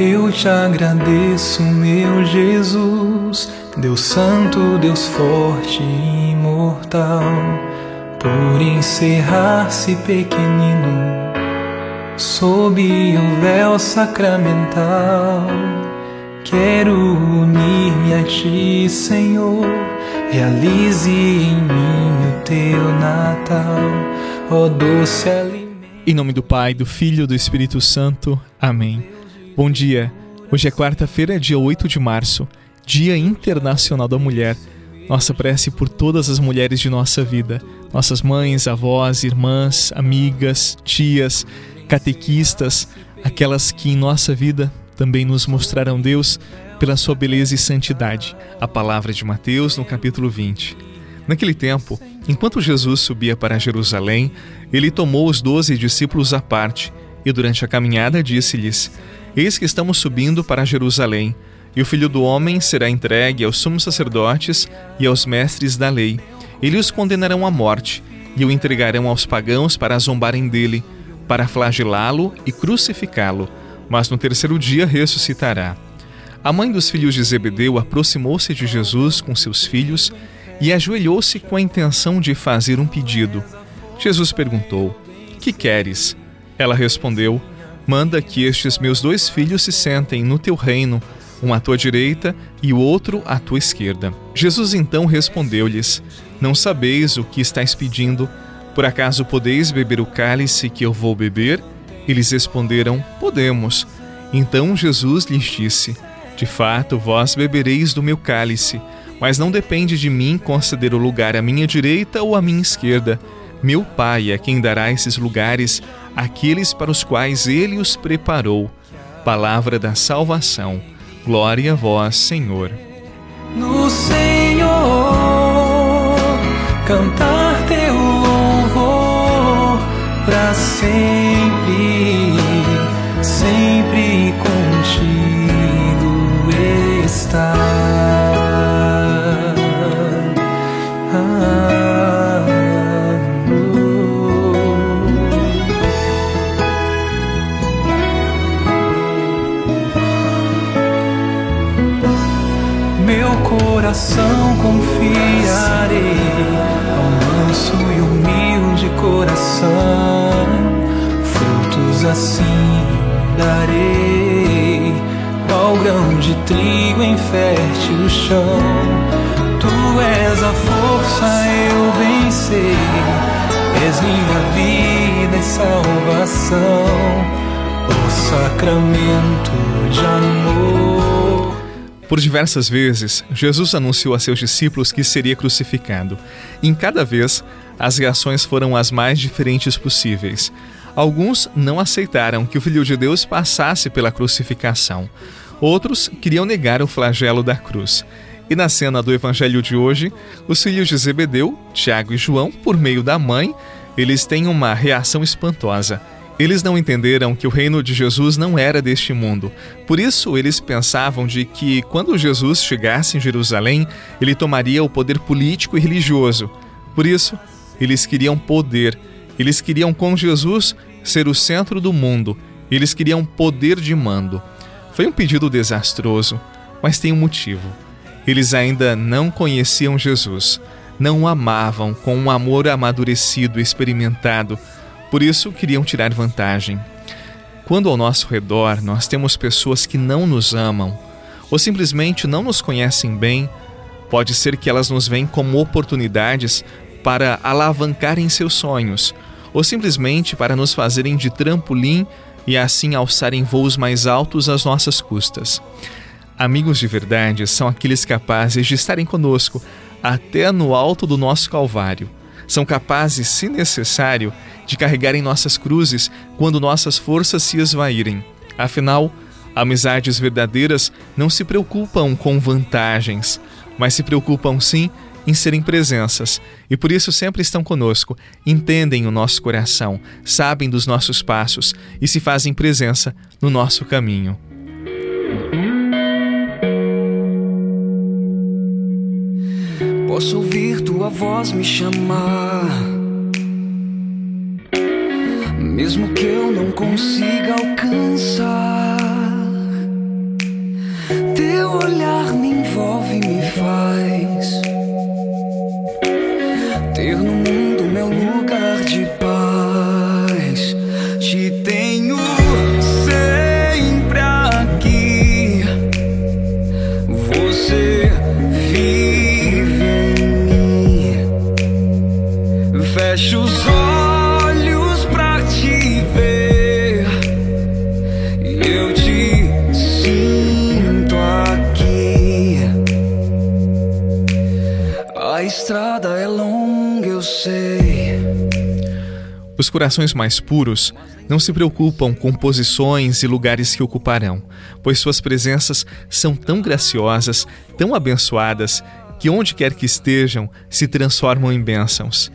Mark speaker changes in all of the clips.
Speaker 1: Eu te agradeço, meu Jesus, Deus Santo, Deus forte e imortal, por encerrar-se pequenino sob o véu sacramental. Quero unir-me a ti, Senhor, realize em mim o teu Natal, ó doce alimento.
Speaker 2: Em nome do Pai, do Filho e do Espírito Santo. Amém. Bom dia. Hoje é quarta-feira, dia 8 de março, Dia Internacional da Mulher. Nossa prece por todas as mulheres de nossa vida, nossas mães, avós, irmãs, amigas, tias, catequistas, aquelas que em nossa vida também nos mostraram Deus pela sua beleza e santidade. A palavra de Mateus no capítulo 20. Naquele tempo, enquanto Jesus subia para Jerusalém, ele tomou os doze discípulos à parte e, durante a caminhada, disse-lhes: Eis que estamos subindo para Jerusalém, e o filho do homem será entregue aos sumos sacerdotes e aos mestres da lei. Eles os condenarão à morte e o entregarão aos pagãos para zombarem dele, para flagelá-lo e crucificá-lo, mas no terceiro dia ressuscitará. A mãe dos filhos de Zebedeu aproximou-se de Jesus com seus filhos e ajoelhou-se com a intenção de fazer um pedido. Jesus perguntou: Que queres? Ela respondeu: Manda que estes meus dois filhos se sentem no teu reino, um à tua direita e o outro à tua esquerda. Jesus então respondeu-lhes: Não sabeis o que estáis pedindo. Por acaso podeis beber o cálice que eu vou beber? Eles responderam: Podemos. Então Jesus lhes disse: De fato, vós bebereis do meu cálice, mas não depende de mim conceder o lugar à minha direita ou à minha esquerda meu Pai é quem dará esses lugares àqueles para os quais ele os preparou. Palavra da salvação. Glória a vós, Senhor.
Speaker 1: No Senhor, cantar coração confiarei ao manso e humilde coração. Frutos assim darei, qual grão de trigo em fértil chão. Tu és a força, eu sei, és minha vida e salvação, o sacramento de amor.
Speaker 2: Por diversas vezes, Jesus anunciou a seus discípulos que seria crucificado. em cada vez, as reações foram as mais diferentes possíveis. Alguns não aceitaram que o Filho de Deus passasse pela crucificação. Outros queriam negar o flagelo da cruz. E na cena do evangelho de hoje, os filhos de Zebedeu, Tiago e João, por meio da mãe, eles têm uma reação espantosa. Eles não entenderam que o reino de Jesus não era deste mundo. Por isso, eles pensavam de que quando Jesus chegasse em Jerusalém, ele tomaria o poder político e religioso. Por isso, eles queriam poder. Eles queriam com Jesus ser o centro do mundo. Eles queriam poder de mando. Foi um pedido desastroso, mas tem um motivo. Eles ainda não conheciam Jesus, não o amavam com um amor amadurecido, experimentado por isso, queriam tirar vantagem. Quando ao nosso redor nós temos pessoas que não nos amam ou simplesmente não nos conhecem bem, pode ser que elas nos veem como oportunidades para alavancarem seus sonhos ou simplesmente para nos fazerem de trampolim e assim alçarem voos mais altos às nossas custas. Amigos de verdade são aqueles capazes de estarem conosco até no alto do nosso Calvário. São capazes, se necessário, de carregarem nossas cruzes quando nossas forças se esvaírem. Afinal, amizades verdadeiras não se preocupam com vantagens, mas se preocupam sim em serem presenças e por isso sempre estão conosco, entendem o nosso coração, sabem dos nossos passos e se fazem presença no nosso caminho.
Speaker 3: Posso ouvir tua voz me chamar. Mesmo que eu não consiga alcançar teu olhar. Estrada é longa, eu sei.
Speaker 2: Os corações mais puros não se preocupam com posições e lugares que ocuparão, pois suas presenças são tão graciosas, tão abençoadas, que onde quer que estejam se transformam em bênçãos.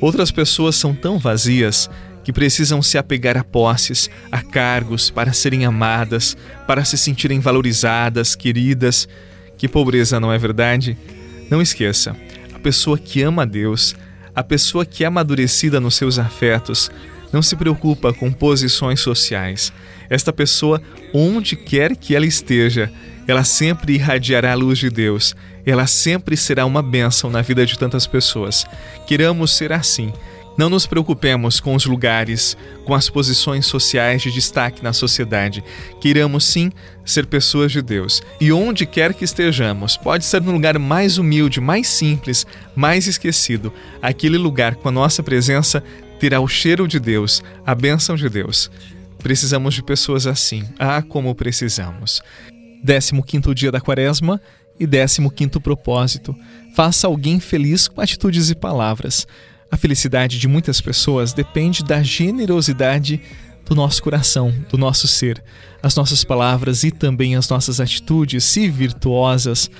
Speaker 2: Outras pessoas são tão vazias que precisam se apegar a posses, a cargos para serem amadas, para se sentirem valorizadas, queridas. Que pobreza, não é verdade? Não esqueça, pessoa que ama a Deus, a pessoa que é amadurecida nos seus afetos, não se preocupa com posições sociais. Esta pessoa, onde quer que ela esteja, ela sempre irradiará a luz de Deus. Ela sempre será uma bênção na vida de tantas pessoas. Queramos ser assim. Não nos preocupemos com os lugares, com as posições sociais de destaque na sociedade. Queiramos sim ser pessoas de Deus. E onde quer que estejamos, pode ser no lugar mais humilde, mais simples, mais esquecido, aquele lugar com a nossa presença terá o cheiro de Deus, a bênção de Deus. Precisamos de pessoas assim. Ah, como precisamos. 15 dia da quaresma e 15 propósito. Faça alguém feliz com atitudes e palavras. A felicidade de muitas pessoas depende da generosidade do nosso coração, do nosso ser. As nossas palavras e também as nossas atitudes, se virtuosas,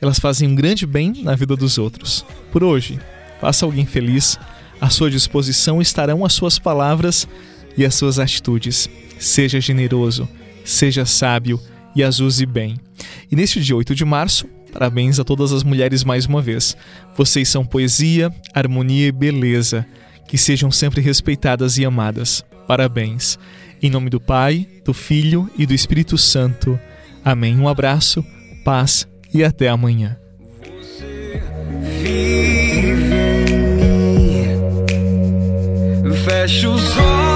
Speaker 2: elas fazem um grande bem na vida dos outros. Por hoje, faça alguém feliz. À sua disposição estarão as suas palavras e as suas atitudes. Seja generoso, seja sábio e as use bem. E neste dia 8 de março, parabéns a todas as mulheres mais uma vez. Vocês são poesia, harmonia e beleza. Que sejam sempre respeitadas e amadas. Parabéns. Em nome do Pai, do Filho e do Espírito Santo. Amém. Um abraço, paz e até amanhã.
Speaker 3: Fecha os olhos